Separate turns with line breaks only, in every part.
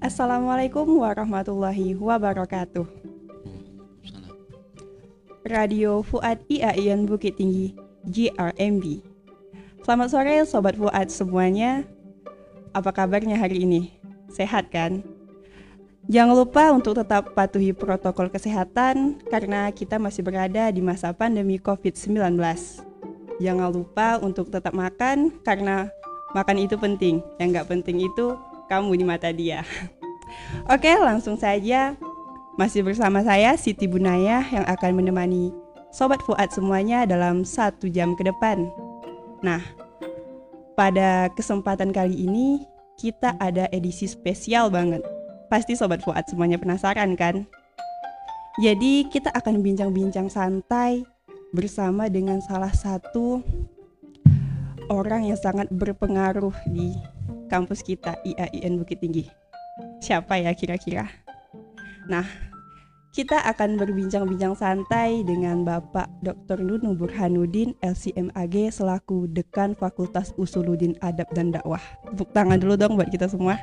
Assalamualaikum warahmatullahi wabarakatuh. Radio Fuad IAIN Bukit Tinggi GRMB. Selamat sore Sobat Fuad semuanya. Apa kabarnya hari ini? Sehat kan? Jangan lupa untuk tetap patuhi protokol kesehatan karena kita masih berada di masa pandemi COVID-19. Jangan lupa untuk tetap makan karena makan itu penting. Yang nggak penting itu kamu di mata dia. Oke, langsung saja. Masih bersama saya Siti Bunaya yang akan menemani Sobat Fuad semuanya dalam satu jam ke depan. Nah, pada kesempatan kali ini kita ada edisi spesial banget. Pasti Sobat Fuad semuanya penasaran kan? Jadi kita akan bincang-bincang santai bersama dengan salah satu orang yang sangat berpengaruh di kampus kita IAIN Bukit Tinggi. Siapa ya kira-kira? Nah, kita akan berbincang-bincang santai dengan Bapak Dr. Nunu Burhanuddin LCMAG selaku Dekan Fakultas Usuluddin Adab dan Dakwah. Tepuk tangan dulu dong buat kita semua.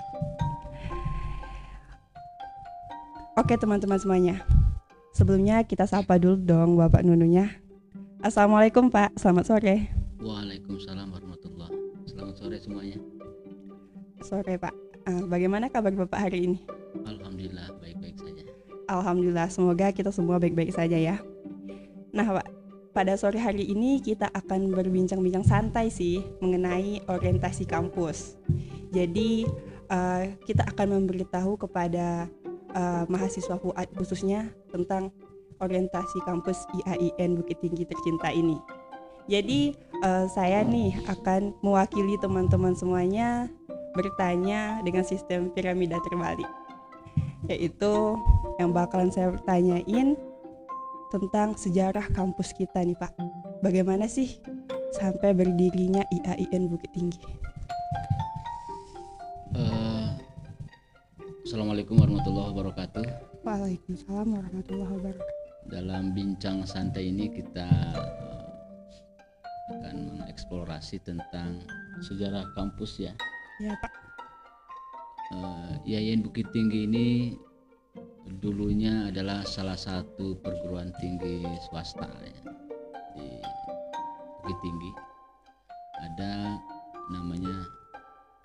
Oke teman-teman semuanya. Sebelumnya kita sapa dulu dong Bapak Nununya. Assalamualaikum Pak, selamat sore.
Waalaikumsalam warahmatullah. Selamat sore semuanya.
Sore Pak. Ah, bagaimana kabar Bapak hari ini?
Alhamdulillah baik-baik saja.
Alhamdulillah, semoga kita semua baik-baik saja ya. Nah, Pak, pada sore hari ini kita akan berbincang-bincang santai sih mengenai orientasi kampus. Jadi, eh, kita akan memberitahu kepada eh, mahasiswa FUAD khususnya tentang orientasi kampus IAIN Bukit Tinggi tercinta ini. Jadi, eh, saya nih akan mewakili teman-teman semuanya bertanya dengan sistem piramida terbalik yaitu yang bakalan saya tanyain tentang sejarah kampus kita nih Pak. Bagaimana sih sampai berdirinya IAIN Bukit Tinggi?
Eh, Assalamualaikum warahmatullahi wabarakatuh.
Waalaikumsalam warahmatullahi wabarakatuh.
Dalam bincang santai ini kita mengeksplorasi tentang sejarah kampus ya.
Ya Pak.
IAIN Bukit Tinggi ini dulunya adalah salah satu perguruan tinggi swasta ya, di Bukit Tinggi. Ada namanya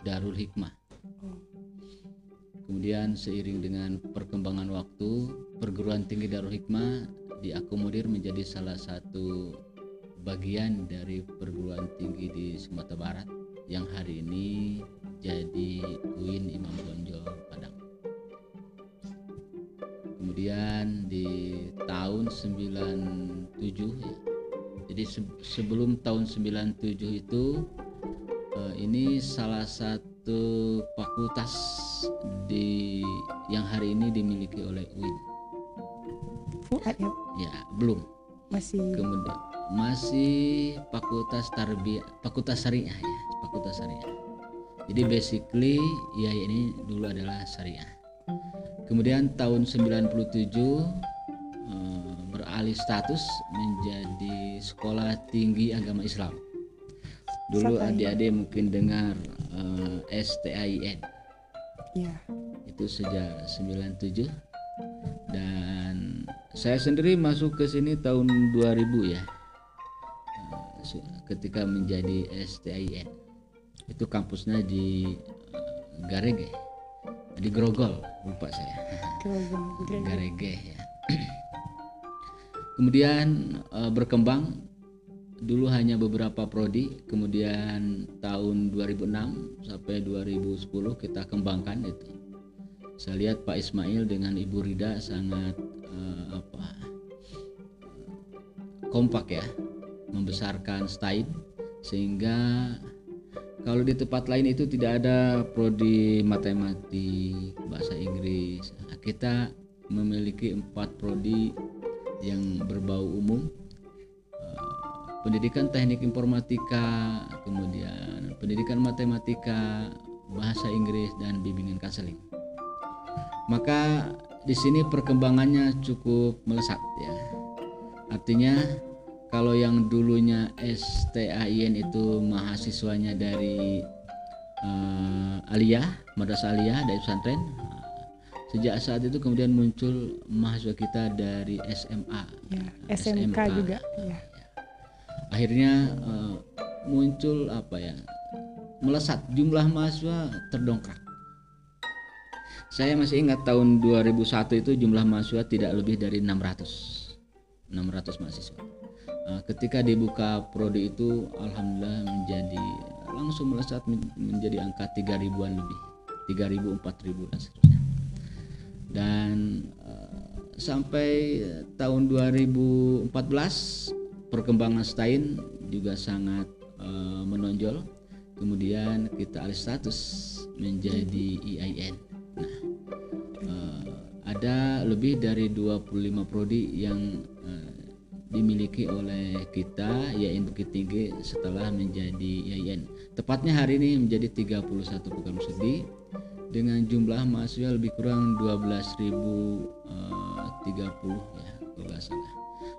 Darul Hikmah. Kemudian seiring dengan perkembangan waktu, perguruan tinggi Darul Hikmah diakomodir menjadi salah satu bagian dari perguruan tinggi di Sumatera Barat yang hari ini jadi UIN Imam Bonjol Padang. Kemudian di tahun 97 ya. Jadi se- sebelum tahun 97 itu eh, ini salah satu fakultas di yang hari ini dimiliki oleh UIN.
Ya,
belum.
masih
Kemudian masih fakultas tarbiyah, fakultas syariah ya, fakultas syariah. Jadi basically ya ini dulu adalah syariah. Kemudian tahun 97 eh, beralih status menjadi sekolah tinggi agama Islam. Dulu adik-adik mungkin dengar eh, STAIN
ya.
itu sejak 97 dan saya sendiri masuk ke sini tahun 2000 ya ketika menjadi STIN itu kampusnya di eh, Garege di Grogol lupa saya. Garege ya. Kemudian eh, berkembang. Dulu hanya beberapa prodi. Kemudian tahun 2006 sampai 2010 kita kembangkan itu. Saya lihat Pak Ismail dengan Ibu Rida sangat eh, apa kompak ya membesarkan Stein sehingga kalau di tempat lain itu tidak ada prodi matematik bahasa Inggris. Nah, kita memiliki empat prodi yang berbau umum. Eh, pendidikan teknik informatika kemudian pendidikan matematika bahasa Inggris dan bimbingan konseling maka di sini perkembangannya cukup melesat ya. Artinya kalau yang dulunya STAIN itu mahasiswanya dari uh, aliyah, madrasah aliyah dari pesantren. Sejak saat itu kemudian muncul mahasiswa kita dari SMA,
ya, SMK, SMK juga. Ya.
Akhirnya uh, muncul apa ya? Melesat jumlah mahasiswa terdongkrak. Saya masih ingat tahun 2001 itu jumlah mahasiswa tidak lebih dari 600. 600 mahasiswa. Uh, ketika dibuka prodi itu alhamdulillah menjadi langsung melesat menjadi angka 3000-an lebih. 3000, 4000 dan seterusnya dan uh, sampai tahun 2014 perkembangan Stein juga sangat uh, menonjol kemudian kita alih status menjadi EIN nah uh, ada lebih dari 25 prodi yang dimiliki oleh kita YAIN Bukit Tinggi setelah menjadi YAIN. Tepatnya hari ini menjadi 31 program studi dengan jumlah mahasiswa lebih kurang 12.030 uh, eh, ya kalau nggak salah.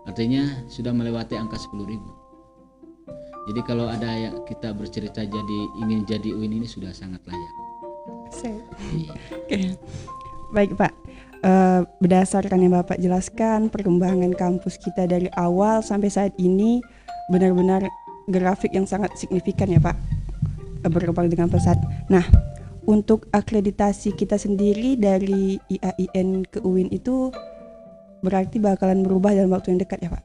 Artinya sudah melewati angka 10.000. Jadi kalau ada yang kita bercerita jadi ingin jadi UIN ini sudah sangat layak.
Iya. Oke. Baik Pak, uh, berdasarkan yang Bapak jelaskan perkembangan kampus kita dari awal sampai saat ini benar-benar grafik yang sangat signifikan ya Pak berkembang dengan pesat. Nah, untuk akreditasi kita sendiri dari IAIN ke UIN itu berarti bakalan berubah dalam waktu yang dekat ya Pak?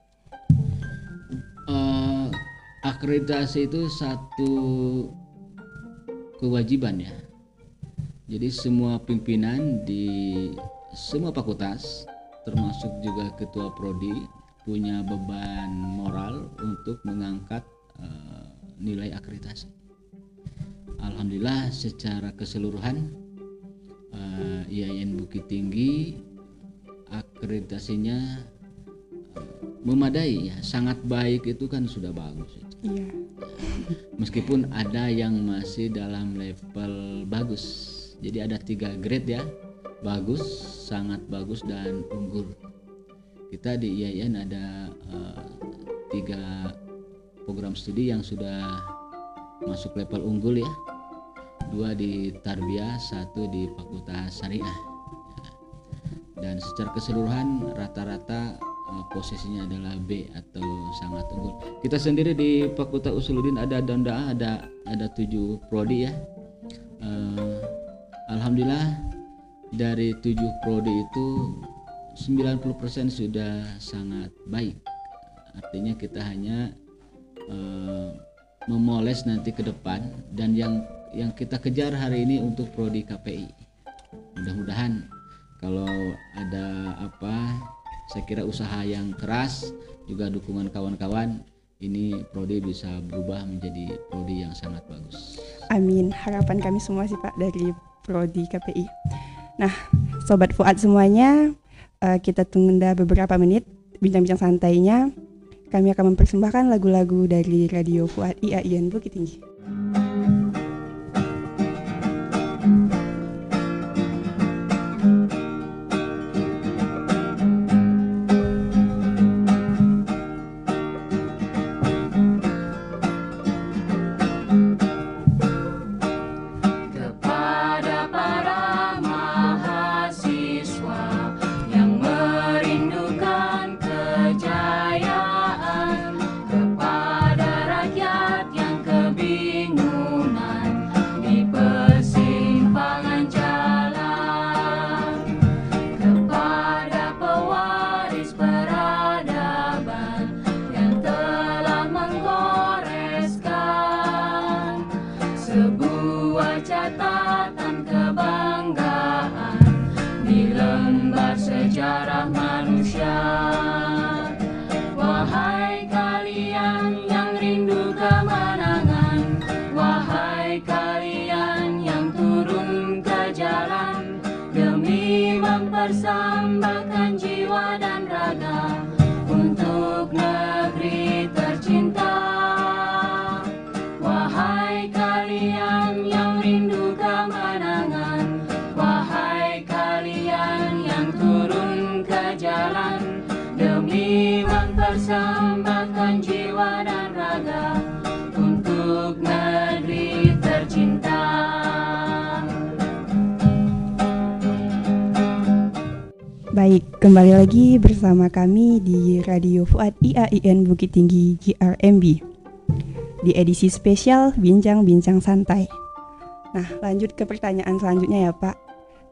Uh, akreditasi itu satu kewajiban ya. Jadi semua pimpinan di semua fakultas termasuk juga ketua prodi punya beban moral untuk mengangkat uh, nilai akreditasi. Alhamdulillah secara keseluruhan uh, IAIN Bukit Tinggi akreditasinya uh, memadai ya sangat baik itu kan sudah bagus iya. meskipun ada yang masih dalam level bagus jadi ada tiga grade ya bagus sangat bagus dan unggul. Kita di IAIN ada uh, tiga program studi yang sudah masuk level unggul ya. Dua di Tarbiyah satu di Fakultas Syariah. Dan secara keseluruhan rata-rata uh, posisinya adalah B atau sangat unggul. Kita sendiri di Fakultas Usuluddin ada danda ada ada tujuh prodi ya. Uh, Alhamdulillah dari tujuh prodi itu 90% sudah sangat baik artinya kita hanya uh, memoles nanti ke depan dan yang yang kita kejar hari ini untuk prodi KPI. Mudah-mudahan kalau ada apa saya kira usaha yang keras juga dukungan kawan-kawan ini prodi bisa berubah menjadi prodi yang sangat bagus.
Amin. Harapan kami semua sih Pak dari prodi KPI. Nah, sobat Fuad semuanya, uh, kita tunda beberapa menit bincang-bincang santainya kami akan mempersembahkan lagu-lagu dari Radio Fuad IAIN Bukit Tinggi.
Baik, kembali lagi bersama kami di Radio Fuad IAIN Bukit Tinggi GRMB di edisi spesial Bincang-Bincang Santai. Nah, lanjut ke pertanyaan selanjutnya ya Pak.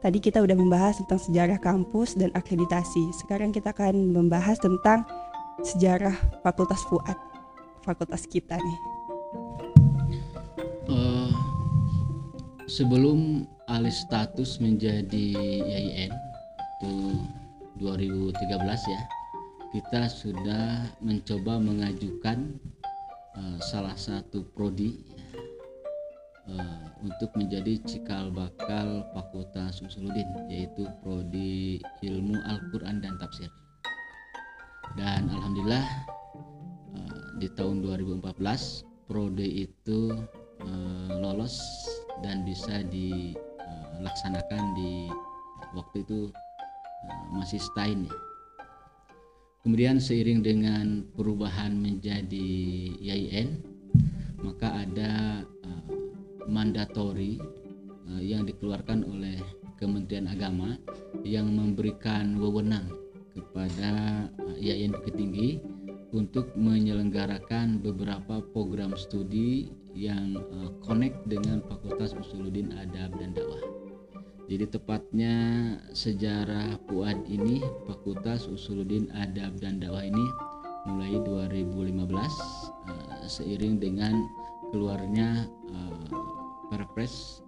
Tadi kita udah membahas tentang sejarah kampus dan akreditasi. Sekarang kita akan membahas tentang sejarah Fakultas Fuad, fakultas kita nih.
Uh, sebelum alih status menjadi IAIN itu 2013 ya kita sudah mencoba mengajukan uh, salah satu prodi uh, untuk menjadi cikal bakal Fakultas Usuluddin yaitu prodi Ilmu Al-Qur'an dan Tafsir. Dan alhamdulillah uh, di tahun 2014 prodi itu uh, lolos dan bisa dilaksanakan di waktu itu masih stain ya. Kemudian seiring dengan perubahan menjadi YIN, maka ada uh, mandatori uh, yang dikeluarkan oleh Kementerian Agama yang memberikan wewenang kepada uh, YIN Bukit Tinggi untuk menyelenggarakan beberapa program studi yang uh, connect dengan Fakultas Usuluddin Adab dan Dakwah. Jadi tepatnya sejarah Puad ini Fakultas Usuluddin Adab dan Dakwah ini mulai 2015 uh, eh, seiring dengan keluarnya uh, Perpres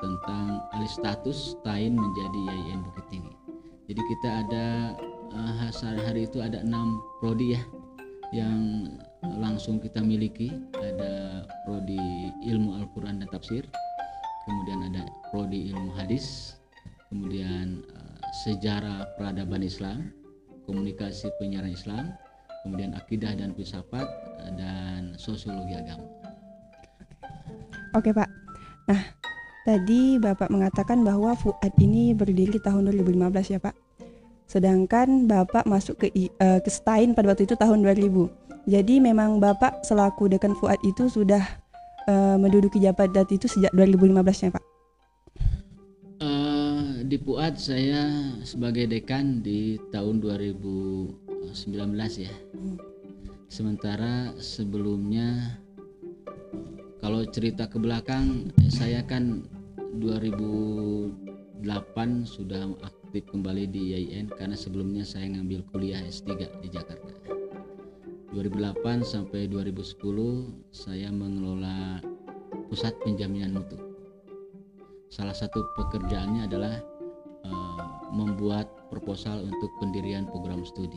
tentang alih status Tain menjadi YIN Bukit Tinggi. Jadi kita ada uh, hari itu ada enam prodi ya yang langsung kita miliki ada prodi ilmu Al-Quran dan Tafsir kemudian ada prodi ilmu hadis, kemudian uh, sejarah peradaban Islam, komunikasi penyiaran Islam, kemudian akidah dan filsafat uh, dan sosiologi agama.
Oke Pak. Nah, tadi Bapak mengatakan bahwa Fuad ini berdiri tahun 2015 ya Pak. Sedangkan Bapak masuk ke uh, ke Stain pada waktu itu tahun 2000. Jadi memang Bapak selaku dekan Fuad itu sudah uh, menduduki jabatan itu sejak 2015 ya Pak?
Uh, di Puat saya sebagai dekan di tahun 2019 ya. Hmm. Sementara sebelumnya kalau cerita ke belakang saya kan 2008 sudah aktif kembali di IAIN karena sebelumnya saya ngambil kuliah S3 di Jakarta. 2008 sampai 2010 saya mengelola pusat penjaminan mutu. Salah satu pekerjaannya adalah uh, membuat proposal untuk pendirian program studi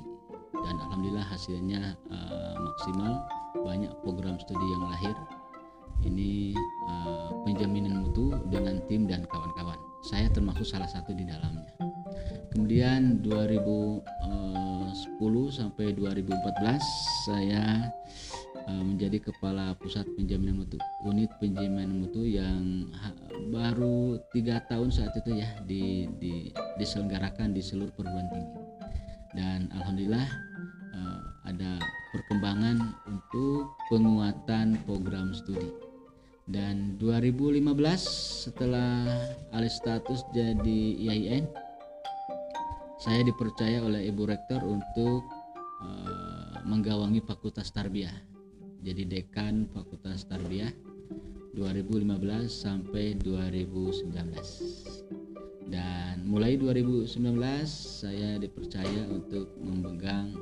dan alhamdulillah hasilnya uh, maksimal banyak program studi yang lahir. Ini uh, penjaminan mutu dengan tim dan kawan-kawan. Saya termasuk salah satu di dalamnya. Kemudian 2000 2010 sampai 2014 saya uh, menjadi kepala pusat penjaminan mutu unit penjaminan mutu yang baru tiga tahun saat itu ya di, di, diselenggarakan di seluruh perguruan tinggi. Dan alhamdulillah uh, ada perkembangan untuk penguatan program studi. Dan 2015 setelah alih status jadi IAIN saya dipercaya oleh Ibu Rektor untuk uh, menggawangi Fakultas Tarbiyah. Jadi dekan Fakultas Tarbiyah 2015 sampai 2019. Dan mulai 2019 saya dipercaya untuk memegang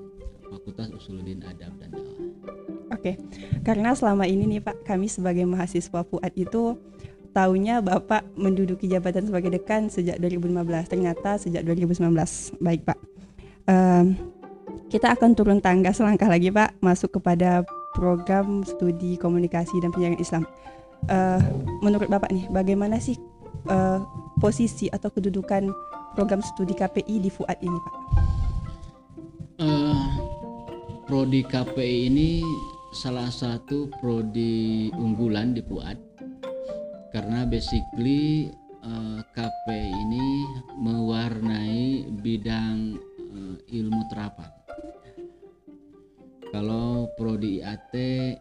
Fakultas Usuluddin Adab dan Dakwah.
Oke, karena selama ini nih Pak, kami sebagai mahasiswa FUAD itu tahunya Bapak menduduki jabatan sebagai dekan sejak 2015. Ternyata sejak 2019. Baik, Pak. Um, kita akan turun tangga selangkah lagi, Pak, masuk kepada program studi komunikasi dan penyiaran Islam. Uh, menurut Bapak nih, bagaimana sih uh, posisi atau kedudukan program studi KPI di FUAD ini, Pak?
Uh, prodi KPI ini salah satu prodi unggulan di FUAD karena basically uh, eh, KP ini mewarnai bidang uh, ilmu terapan. Kalau prodi IAT,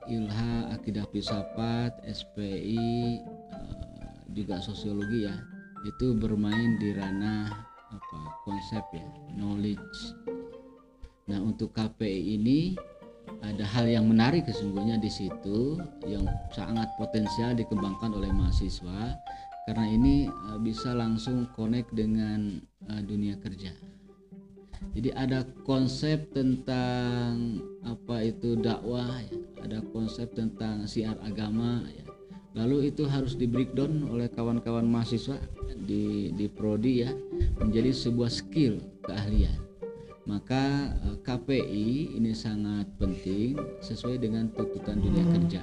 ILHA, Akidah Filsafat, SPI, eh, juga sosiologi ya, itu bermain di ranah apa konsep ya knowledge nah untuk KPI ini ada hal yang menarik sesungguhnya di situ yang sangat potensial dikembangkan oleh mahasiswa karena ini uh, bisa langsung connect dengan uh, dunia kerja. Jadi ada konsep tentang apa itu dakwah, ya. ada konsep tentang siar agama, ya. lalu itu harus di breakdown oleh kawan-kawan mahasiswa di di prodi ya menjadi sebuah skill keahlian. Maka uh, KPI ini sangat penting sesuai dengan tuntutan dunia kerja.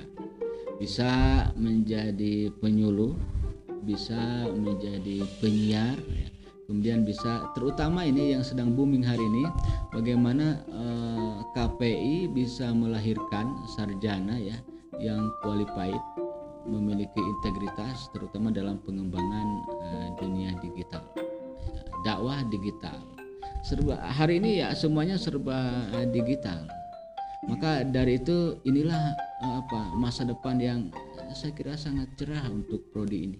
Bisa menjadi penyuluh bisa menjadi penyiar ya. kemudian bisa terutama ini yang sedang booming hari ini bagaimana eh, KPI bisa melahirkan sarjana ya yang qualified memiliki integritas terutama dalam pengembangan eh, dunia digital dakwah digital serba hari ini ya semuanya serba eh, digital maka dari itu inilah eh, apa masa depan yang saya kira sangat cerah untuk prodi ini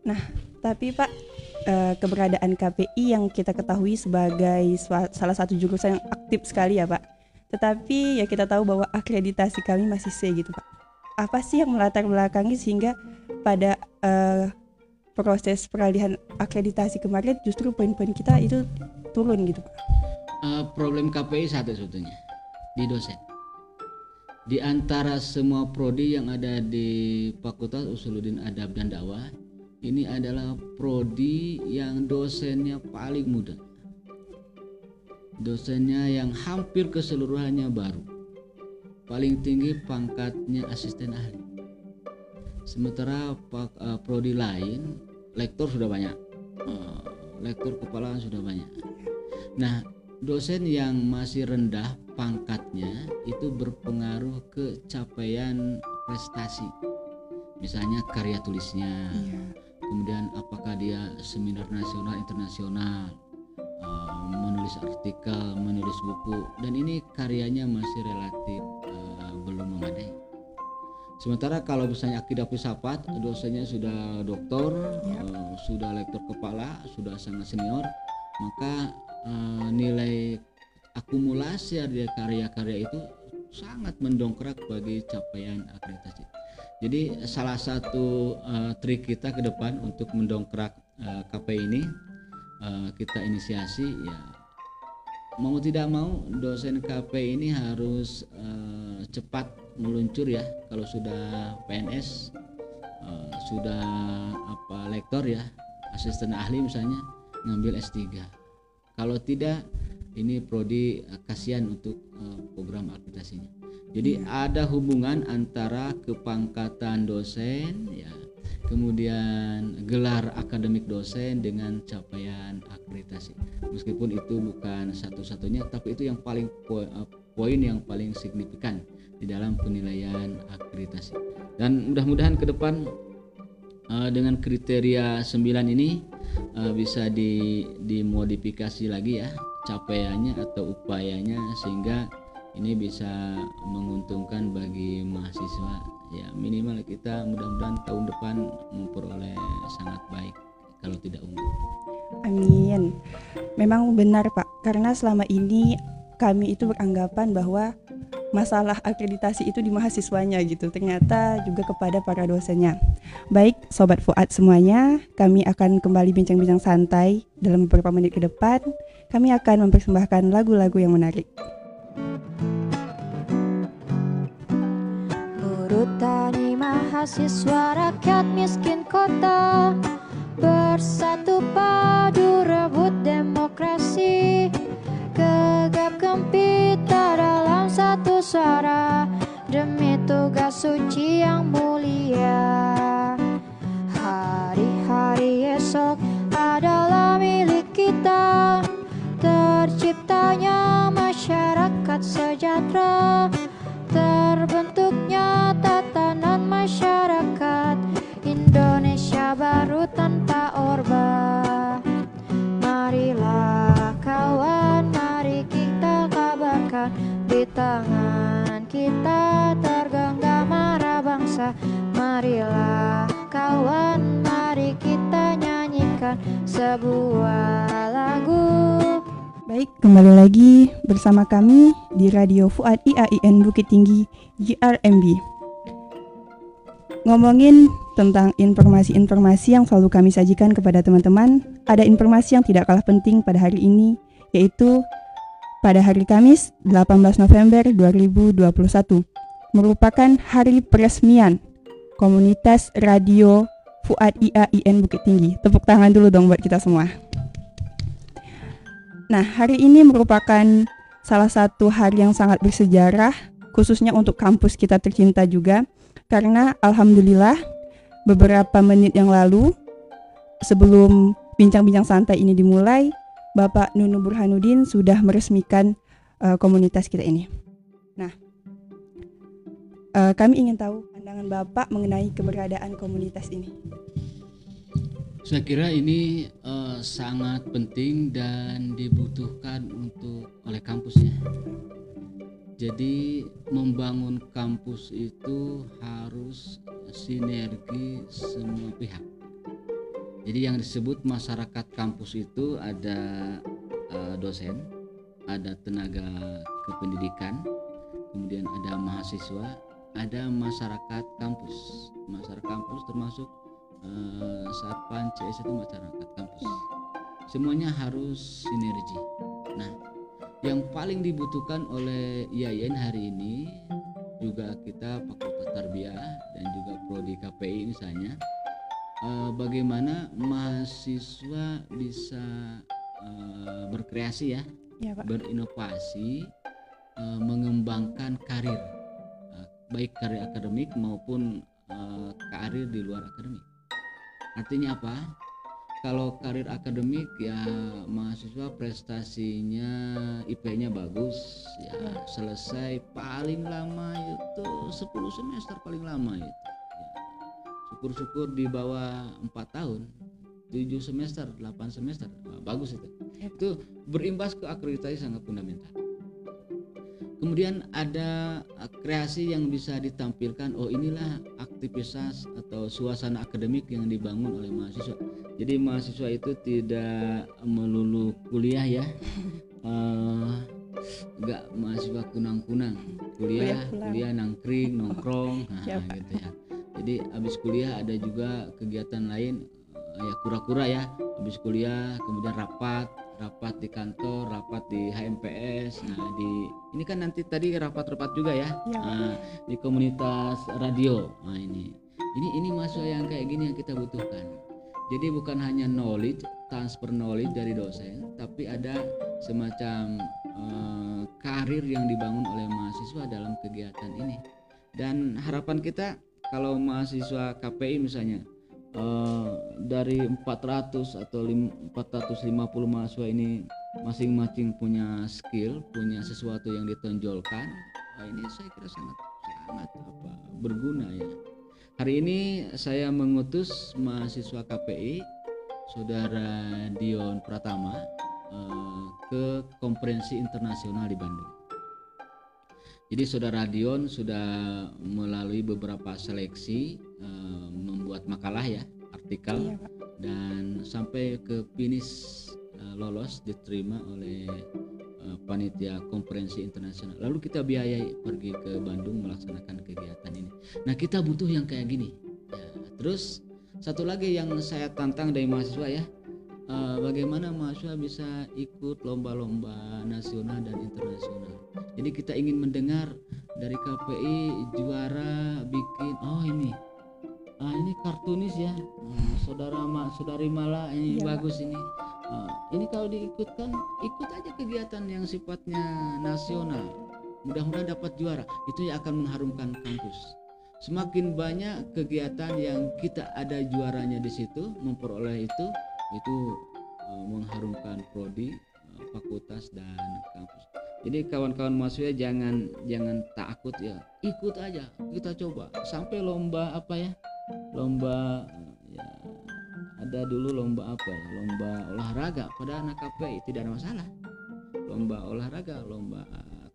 Nah, tapi Pak, eh, keberadaan KPI yang kita ketahui sebagai salah satu jurusan yang aktif sekali ya Pak. Tetapi ya kita tahu bahwa akreditasi kami masih C gitu Pak. Apa sih yang melatar belakangi sehingga pada uh, proses peralihan akreditasi kemarin justru poin-poin kita itu turun gitu Pak?
Uh, problem KPI satu sebetulnya di dosen. Di antara semua prodi yang ada di Fakultas Usuluddin Adab dan Dakwah, ini adalah prodi yang dosennya paling muda dosennya yang hampir keseluruhannya baru paling tinggi pangkatnya asisten ahli sementara uh, prodi lain lektor sudah banyak. Uh, lektor kepala sudah banyak. Nah dosen yang masih rendah pangkatnya itu berpengaruh ke capaian prestasi. Misalnya karya tulisnya. Iya. Kemudian apakah dia seminar nasional internasional uh, menulis artikel menulis buku. Dan ini karyanya masih relatif uh, belum memadai sementara kalau misalnya akidah filsafat dosennya sudah doktor ya. uh, sudah lektor kepala sudah sangat senior maka uh, nilai akumulasi dari karya-karya itu sangat mendongkrak bagi capaian akreditasi jadi salah satu uh, trik kita ke depan untuk mendongkrak uh, eh, KP ini uh, kita inisiasi ya mau tidak mau dosen KP ini harus uh, cepat meluncur ya kalau sudah PNS uh, sudah apa lektor ya asisten ahli misalnya ngambil S3 kalau tidak ini prodi uh, kasihan untuk uh, program akreditasinya jadi hmm. ada hubungan antara kepangkatan dosen ya, kemudian gelar akademik dosen dengan capaian akreditasi. Meskipun itu bukan satu-satunya, tapi itu yang paling eh, poin yang paling signifikan di dalam penilaian akreditasi. Dan mudah-mudahan ke depan uh, dengan kriteria 9 ini uh, bisa di dimodifikasi lagi ya capaiannya atau upayanya sehingga ini bisa menguntungkan bagi mahasiswa ya minimal kita mudah-mudahan tahun depan memperoleh sangat baik kalau tidak unggul.
Amin. Memang benar Pak, karena selama ini kami itu beranggapan bahwa masalah akreditasi itu di mahasiswanya gitu. Ternyata juga kepada para dosennya. Baik, sobat Fuad semuanya, kami akan kembali bincang-bincang santai dalam beberapa menit ke depan. Kami akan mempersembahkan lagu-lagu yang menarik.
Buruh tani mahasiswa rakyat miskin kota Bersatu padu rebut demokrasi Gegap gempita dalam satu suara Demi tugas suci yang mulia. Hari-hari esok adalah milik kita Terciptanya masyarakat sejahtera Terbentuknya tatanan masyarakat Indonesia baru tanpa orba. Marilah tangan. Kita tergenggam marah bangsa. Marilah kawan, mari kita nyanyikan sebuah lagu.
Baik, kembali lagi bersama kami di Radio Fuad IAIN Bukit Tinggi GRMB. Ngomongin tentang informasi-informasi yang selalu kami sajikan kepada teman-teman, ada informasi yang tidak kalah penting pada hari ini, yaitu pada hari Kamis 18 November 2021 merupakan hari peresmian komunitas radio Fuad IAIN Bukit Tinggi. Tepuk tangan dulu dong buat kita semua. Nah, hari ini merupakan salah satu hari yang sangat bersejarah, khususnya untuk kampus kita tercinta juga, karena alhamdulillah beberapa menit yang lalu, sebelum bincang-bincang santai ini dimulai, Bapak Nunu Burhanuddin sudah meresmikan uh, komunitas kita ini. Nah, uh, kami ingin tahu pandangan Bapak mengenai keberadaan komunitas ini.
Saya kira ini uh, sangat penting dan dibutuhkan untuk oleh kampus ya. Jadi membangun kampus itu harus sinergi semua pihak. Jadi yang disebut masyarakat kampus itu ada uh, dosen, ada tenaga kependidikan, kemudian ada mahasiswa, ada masyarakat kampus. Masyarakat kampus termasuk uh, satpan CS itu masyarakat kampus semuanya harus sinergi nah yang paling dibutuhkan oleh IAIN hari ini juga kita Fakultas Tarbiyah dan juga Prodi KPI misalnya uh, bagaimana mahasiswa bisa uh, berkreasi ya, ya Pak. berinovasi uh, mengembangkan karir uh, baik karir akademik maupun uh, karir di luar akademik Artinya apa? Kalau karir akademik ya mahasiswa prestasinya IP-nya bagus ya selesai paling lama itu 10 semester paling lama itu. Syukur-syukur di bawah 4 tahun 7 semester, 8 semester, nah, bagus itu. Itu berimbas ke akreditasi sangat fundamental. Kemudian ada uh, kreasi yang bisa ditampilkan. Oh inilah aktivitas atau suasana akademik yang dibangun oleh mahasiswa. Jadi mahasiswa itu tidak melulu kuliah ya, uh, enggak mahasiswa kunang-kunang. Kuliah, kuliah nangkring, nongkrong, nah, gitu ya. Jadi habis kuliah ada juga kegiatan lain uh, ya kura-kura ya. Habis kuliah kemudian rapat, rapat di kantor, rapat di HMPS. Nah, di ini kan nanti tadi rapat-rapat juga ya, ya. Nah, di komunitas radio. Nah, ini ini ini masuk yang kayak gini yang kita butuhkan. Jadi bukan hanya knowledge, transfer knowledge dari dosen, tapi ada semacam uh, karir yang dibangun oleh mahasiswa dalam kegiatan ini. Dan harapan kita kalau mahasiswa KPI misalnya uh, dari 400 atau 450 mahasiswa ini masing-masing punya skill, punya sesuatu yang ditonjolkan, nah ini saya kira sangat sangat apa berguna ya. Hari ini saya mengutus mahasiswa KPI, saudara Dion Pratama, uh, ke konferensi internasional di Bandung. Jadi saudara Dion sudah melalui beberapa seleksi uh, membuat makalah ya, artikel iya, dan sampai ke finish uh, lolos diterima oleh uh, panitia konferensi internasional. Lalu kita biayai pergi ke Bandung melaksanakan kegiatan ini. Nah, kita butuh yang kayak gini. Ya, terus satu lagi yang saya tantang dari mahasiswa ya, uh, bagaimana mahasiswa bisa ikut lomba-lomba nasional dan internasional. Jadi kita ingin mendengar dari KPI juara bikin oh ini. Ah ini kartunis ya. Hmm, saudara ma saudari Mala ini ya. bagus ini. Uh, ini kalau diikutkan ikut aja kegiatan yang sifatnya nasional. Mudah-mudahan dapat juara. Itu yang akan mengharumkan kampus. Semakin banyak kegiatan yang kita ada juaranya di situ memperoleh itu itu uh, mengharumkan prodi uh, fakultas dan kampus. Jadi kawan-kawan mahasiswa jangan jangan takut ya. Ikut aja kita coba. Sampai lomba apa ya? Lomba ya ada dulu lomba apa ya? Lomba olahraga. Pada anak KPI tidak ada masalah. Lomba olahraga lomba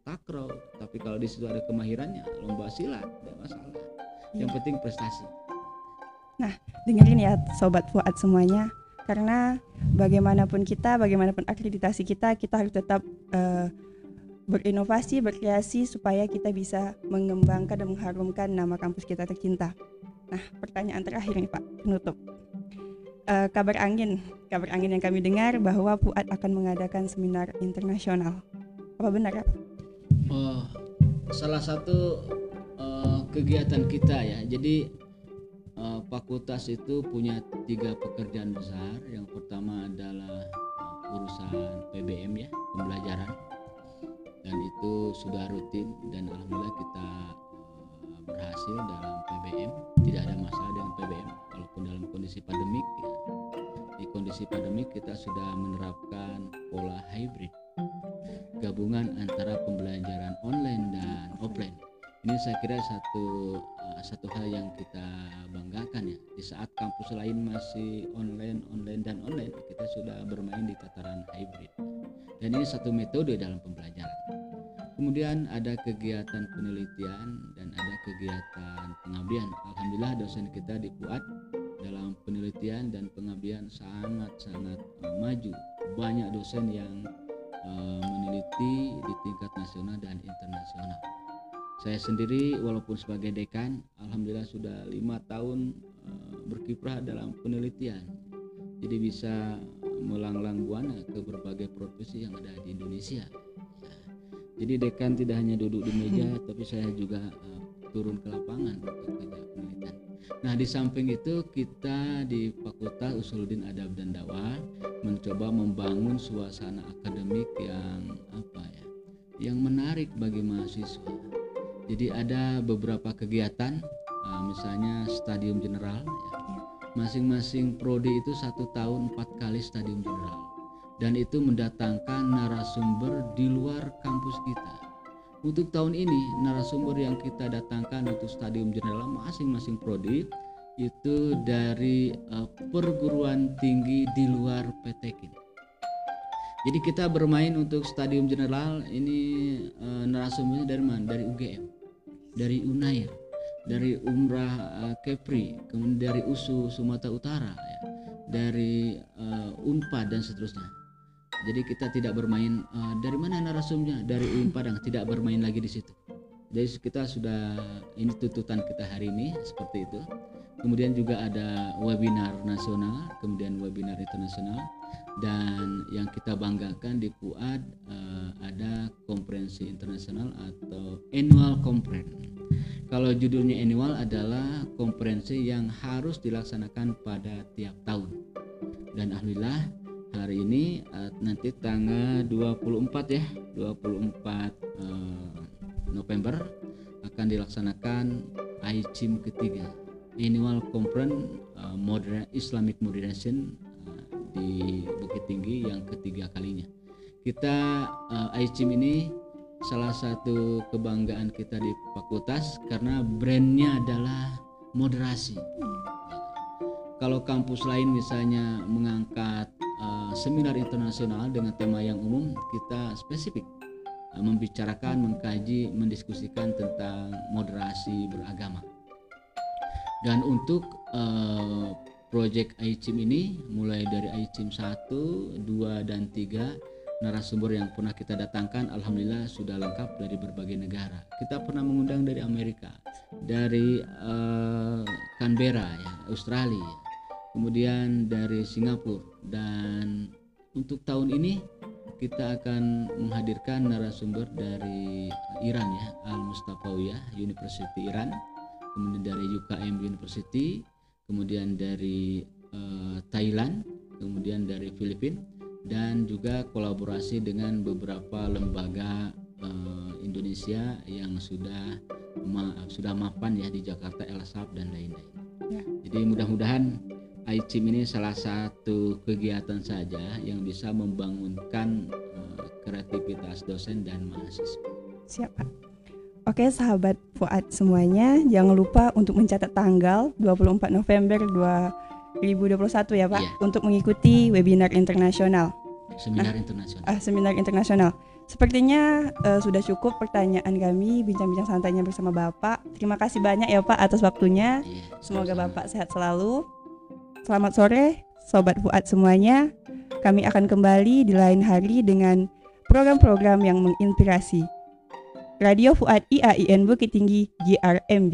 takraw. Tapi kalau di situ ada kemahirannya lomba silat tidak masalah. Yang penting prestasi.
Nah dengerin ya sobat Fuad semuanya karena bagaimanapun kita, bagaimanapun akreditasi kita, kita harus tetap uh, berinovasi, berkreasi supaya kita bisa mengembangkan dan mengharumkan nama kampus kita tercinta. Nah, pertanyaan terakhir nih Pak, penutup. Uh, kabar angin, kabar angin yang kami dengar bahwa Fuad akan mengadakan seminar internasional. Apa benar ya?
Oh, salah satu uh, kegiatan kita ya. Jadi uh, fakultas itu punya tiga pekerjaan besar. Yang pertama adalah uh, urusan PBM ya, pembelajaran. Dan itu sudah rutin dan alhamdulillah kita uh, berhasil dalam PBM. Tidak ada masalah dengan PBM walaupun dalam kondisi pandemik ya. Di kondisi pandemik kita sudah menerapkan pola hybrid gabungan antara pembelajaran online dan offline ini saya kira satu uh, satu hal yang kita banggakan ya. Di saat kampus lain masih online online dan online kita sudah bermain di tataran hybrid. Dan ini satu metode dalam pembelajaran. Kemudian ada kegiatan penelitian dan ada kegiatan pengabdian. Alhamdulillah dosen kita di Puat dalam penelitian dan pengabdian sangat sangat uh, maju. Banyak dosen yang uh, meneliti di tingkat nasional dan internasional saya sendiri walaupun sebagai dekan, alhamdulillah sudah lima tahun uh, berkiprah dalam penelitian. Jadi bisa melanglang buana ke berbagai profesi yang ada di Indonesia. Jadi dekan tidak hanya duduk di meja, hmm. tapi saya juga uh, turun ke lapangan untuk kerja penelitian. Nah di samping itu kita di Fakultas Usuluddin Adab dan Dakwah mencoba membangun suasana akademik yang apa ya, yang menarik bagi mahasiswa jadi ada beberapa kegiatan, uh, misalnya Stadium General. Ya. Masing-masing prodi itu satu tahun empat kali Stadium General, dan itu mendatangkan narasumber di luar kampus kita. Untuk tahun ini narasumber yang kita datangkan untuk Stadium General masing-masing prodi itu dari uh, perguruan tinggi di luar PTKIN. Jadi kita bermain untuk Stadium General ini uh, narasumbernya dari mana? Dari UGM dari Unair, dari Umrah uh, Kepri, kemudian dari USU Sumatera Utara, ya, dari uh, Unpad dan seterusnya. Jadi kita tidak bermain uh, dari mana narasumbernya dari UIN Padang tidak bermain lagi di situ. Jadi kita sudah ini tuntutan kita hari ini seperti itu. Kemudian juga ada webinar nasional, kemudian webinar internasional dan yang kita banggakan di PUAD uh, ada konferensi internasional atau annual conference. Kalau judulnya annual adalah konferensi yang harus dilaksanakan pada tiap tahun. Dan alhamdulillah hari ini uh, nanti tanggal 24 ya, 24 uh, November akan dilaksanakan ICIM ketiga Annual Conference uh, Modern Islamic Moderation di Bukit Tinggi yang ketiga kalinya. Kita uh, ICIM ini salah satu kebanggaan kita di fakultas karena brandnya adalah moderasi. Kalau kampus lain misalnya mengangkat uh, seminar internasional dengan tema yang umum, kita spesifik Eh, membicarakan, mengkaji, mendiskusikan tentang moderasi beragama. Dan untuk uh, proyek ICIM ini mulai dari ICIM 1, 2 dan 3 narasumber yang pernah kita datangkan alhamdulillah sudah lengkap dari berbagai negara. Kita pernah mengundang dari Amerika, dari uh, Canberra ya, Australia, kemudian dari Singapura dan untuk tahun ini kita akan menghadirkan narasumber dari Iran ya Al Mustafawiyah University Iran kemudian dari UKM University kemudian dari uh, Thailand kemudian dari Filipina dan juga kolaborasi dengan beberapa lembaga uh, Indonesia yang sudah ma sudah mapan ya di Jakarta LSAP dan lain-lain. Ya. Jadi mudah-mudahan ICIM ini salah satu kegiatan saja yang bisa membangunkan uh, kreativitas dosen dan mahasiswa.
Siap, Pak. Oke, sahabat Fuad semuanya, jangan lupa untuk mencatat tanggal 24 November 2021 ya, Pak, iya. untuk mengikuti webinar internasional.
Seminar nah, internasional.
Uh, seminar internasional. Sepertinya uh, sudah cukup pertanyaan kami bincang-bincang santainya bersama Bapak. Terima kasih banyak ya Pak atas waktunya. Iya, Semoga Bapak sehat selalu. Selamat sore, Sobat Fuad semuanya. Kami akan kembali di lain hari dengan program-program yang menginspirasi. Radio Fuad IAIN Bukit Tinggi GRMB.